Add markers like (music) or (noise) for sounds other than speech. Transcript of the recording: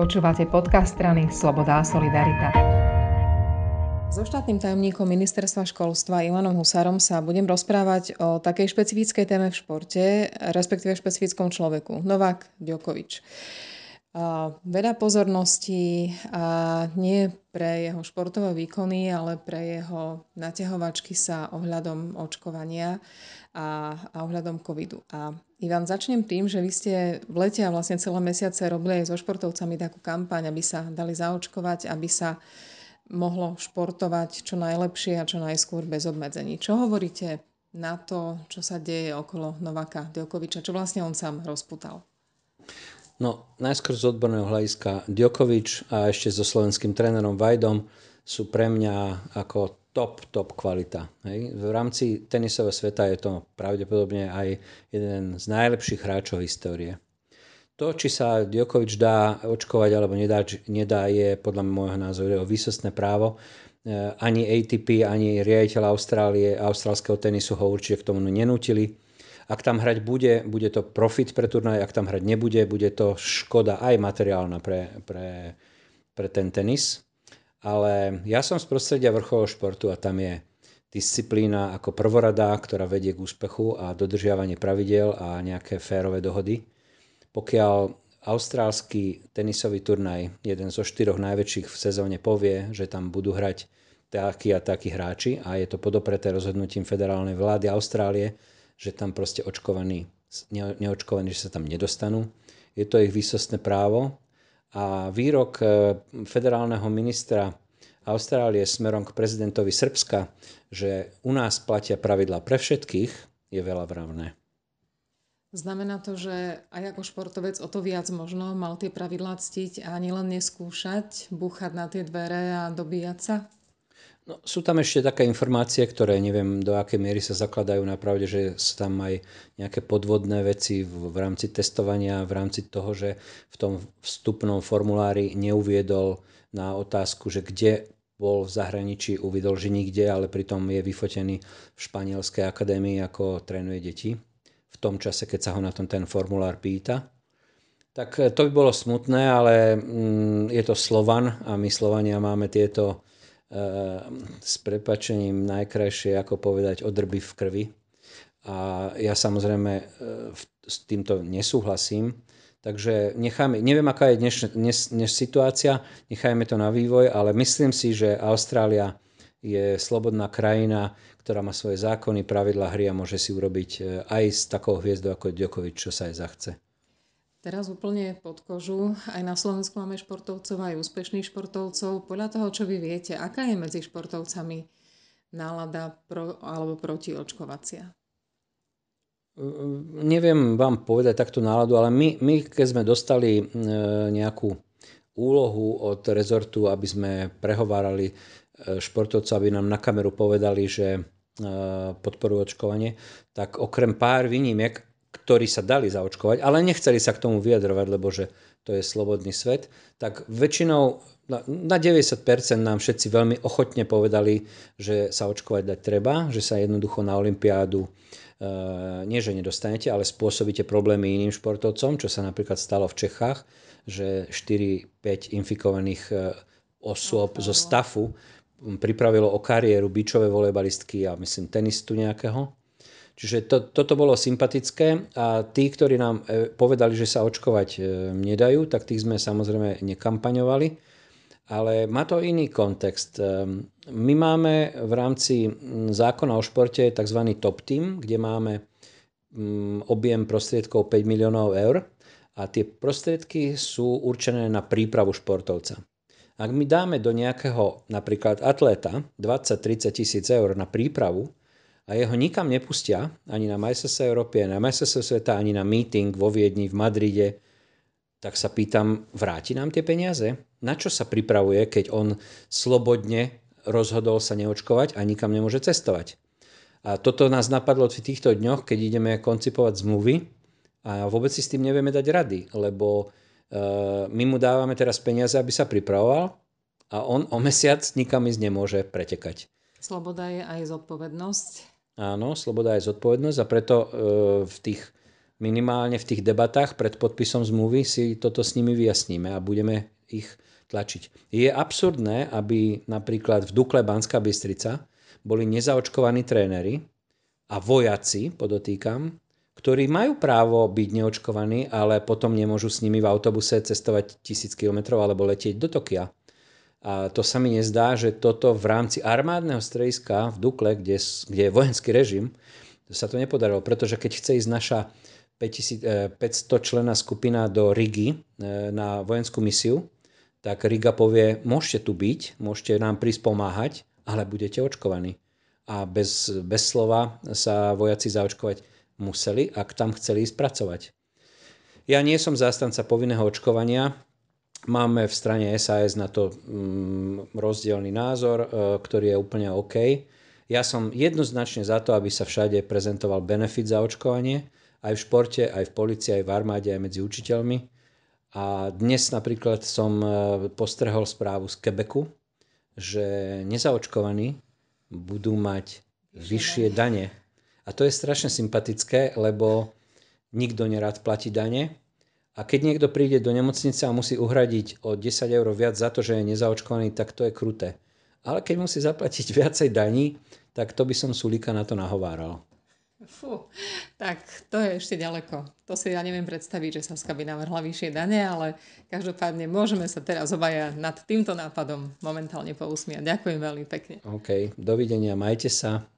Počúvate podcast strany Sloboda a Solidarita. So štátnym tajomníkom ministerstva školstva Ivanom Husárom sa budem rozprávať o takej špecifickej téme v športe, respektíve špecifickom človeku. Novák Djokovič. Veľa pozornosti a nie pre jeho športové výkony, ale pre jeho naťahovačky sa ohľadom očkovania a, a ohľadom covidu. A Ivan, začnem tým, že vy ste v lete a vlastne celé mesiace robili aj so športovcami takú kampaň, aby sa dali zaočkovať, aby sa mohlo športovať čo najlepšie a čo najskôr bez obmedzení. Čo hovoríte na to, čo sa deje okolo Novaka Djokoviča, čo vlastne on sám rozputal? No, najskôr z odborného hľadiska Djokovič a ešte so slovenským trénerom Vajdom sú pre mňa ako top, top kvalita. Hej. V rámci tenisového sveta je to pravdepodobne aj jeden z najlepších hráčov histórie. To, či sa Djokovic dá očkovať alebo nedá, nedá je podľa môjho názoru jeho výsostné právo. E, ani ATP, ani riaditeľ Austrálie, austrálskeho tenisu ho určite k tomu nenútili. Ak tam hrať bude, bude to profit pre turnaj, ak tam hrať nebude, bude to škoda aj materiálna pre, pre, pre ten tenis. Ale ja som z prostredia vrcholového športu a tam je disciplína ako prvorada, ktorá vedie k úspechu a dodržiavanie pravidel a nejaké férové dohody. Pokiaľ austrálsky tenisový turnaj, jeden zo štyroch najväčších v sezóne, povie, že tam budú hrať takí a takí hráči a je to podopreté rozhodnutím federálnej vlády Austrálie, že tam proste očkovaní, neočkovaní, že sa tam nedostanú. Je to ich výsostné právo a výrok e, federálneho ministra Austrálie smerom k prezidentovi Srbska, že u nás platia pravidla pre všetkých, je veľa vravné. Znamená to, že aj ako športovec o to viac možno mal tie pravidlá ctiť a nielen neskúšať, búchať na tie dvere a dobíjať sa? No, sú tam ešte také informácie, ktoré neviem do akej miery sa zakladajú na pravde, že sú tam aj nejaké podvodné veci v, v rámci testovania, v rámci toho, že v tom vstupnom formulári neuviedol na otázku, že kde bol v zahraničí, uvidol, že nikde, ale pritom je vyfotený v Španielskej akadémii, ako trénuje deti v tom čase, keď sa ho na tom ten formulár pýta. Tak to by bolo smutné, ale mm, je to Slovan a my Slovania máme tieto s prepačením najkrajšie, ako povedať, odrby v krvi. A ja samozrejme e, s týmto nesúhlasím. Takže necháme, neviem, aká je dneš, dnes, dnes situácia, nechajme to na vývoj, ale myslím si, že Austrália je slobodná krajina, ktorá má svoje zákony, pravidla hry a môže si urobiť e, aj s takou hviezdou ako Djokovic, čo sa aj zachce. Teraz úplne pod kožu. Aj na Slovensku máme športovcov, aj úspešných športovcov. Podľa toho, čo vy viete, aká je medzi športovcami nálada pro, alebo proti očkovacia? Neviem vám povedať takto náladu, ale my, my keď sme dostali e, nejakú úlohu od rezortu, aby sme prehovárali e, športovcov, aby nám na kameru povedali, že e, podporujú očkovanie, tak okrem pár výnimiek, ktorí sa dali zaočkovať, ale nechceli sa k tomu vyjadrovať, lebo že to je slobodný svet, tak väčšinou na 90% nám všetci veľmi ochotne povedali, že sa očkovať dať treba, že sa jednoducho na Olympiádu e, nie že nedostanete, ale spôsobíte problémy iným športovcom, čo sa napríklad stalo v Čechách, že 4-5 infikovaných e, osôb zo stafu pripravilo o kariéru bičové volejbalistky a myslím tenistu nejakého Čiže to, toto bolo sympatické a tí, ktorí nám e, povedali, že sa očkovať e, nedajú, tak tých sme samozrejme nekampaňovali. Ale má to iný kontext. E, my máme v rámci zákona o športe tzv. top team, kde máme objem prostriedkov 5 miliónov eur a tie prostriedky sú určené na prípravu športovca. Ak my dáme do nejakého napríklad atléta 20-30 tisíc eur na prípravu, a jeho nikam nepustia, ani na majstrovstvá Európy, na majstrovstvá sveta, ani na meeting vo Viedni, v Madride, tak sa pýtam, vráti nám tie peniaze? Na čo sa pripravuje, keď on slobodne rozhodol sa neočkovať a nikam nemôže cestovať? A toto nás napadlo v týchto dňoch, keď ideme koncipovať zmluvy a vôbec si s tým nevieme dať rady, lebo uh, my mu dávame teraz peniaze, aby sa pripravoval a on o mesiac nikam ísť nemôže pretekať. Sloboda je aj zodpovednosť. Áno, sloboda je zodpovednosť a preto e, v tých minimálne v tých debatách pred podpisom zmluvy si toto s nimi vyjasníme a budeme ich tlačiť. Je absurdné, aby napríklad v Dukle Banská Bystrica boli nezaočkovaní tréneri a vojaci, podotýkam, ktorí majú právo byť neočkovaní, ale potom nemôžu s nimi v autobuse cestovať tisíc kilometrov alebo letieť do Tokia. A to sa mi nezdá, že toto v rámci armádneho strediska v Dukle, kde, kde je vojenský režim, sa to nepodarilo, pretože keď chce ísť naša 500 člená skupina do Rigi e, na vojenskú misiu, tak Riga povie, môžete tu byť, môžete nám prísť pomáhať, ale budete očkovaní. A bez, bez slova sa vojaci zaočkovať museli, ak tam chceli ísť pracovať. Ja nie som zástanca povinného očkovania, Máme v strane SAS na to mm, rozdielný názor, e, ktorý je úplne OK. Ja som jednoznačne za to, aby sa všade prezentoval benefit za očkovanie, aj v športe, aj v policii, aj v armáde, aj medzi učiteľmi. A dnes napríklad som e, postrehol správu z Quebecu, že nezaočkovaní budú mať vyššie dane. A to je strašne sympatické, lebo nikto nerád platí dane a keď niekto príde do nemocnice a musí uhradiť o 10 eur viac za to, že je nezaočkovaný, tak to je kruté. Ale keď musí zaplatiť (laughs) viacej daní, tak to by som Sulíka na to nahováral. Fú, tak to je ešte ďaleko. To si ja neviem predstaviť, že Saska by navrhla vyššie dane, ale každopádne môžeme sa teraz obaja nad týmto nápadom momentálne pousmiať. Ďakujem veľmi pekne. OK, dovidenia, majte sa.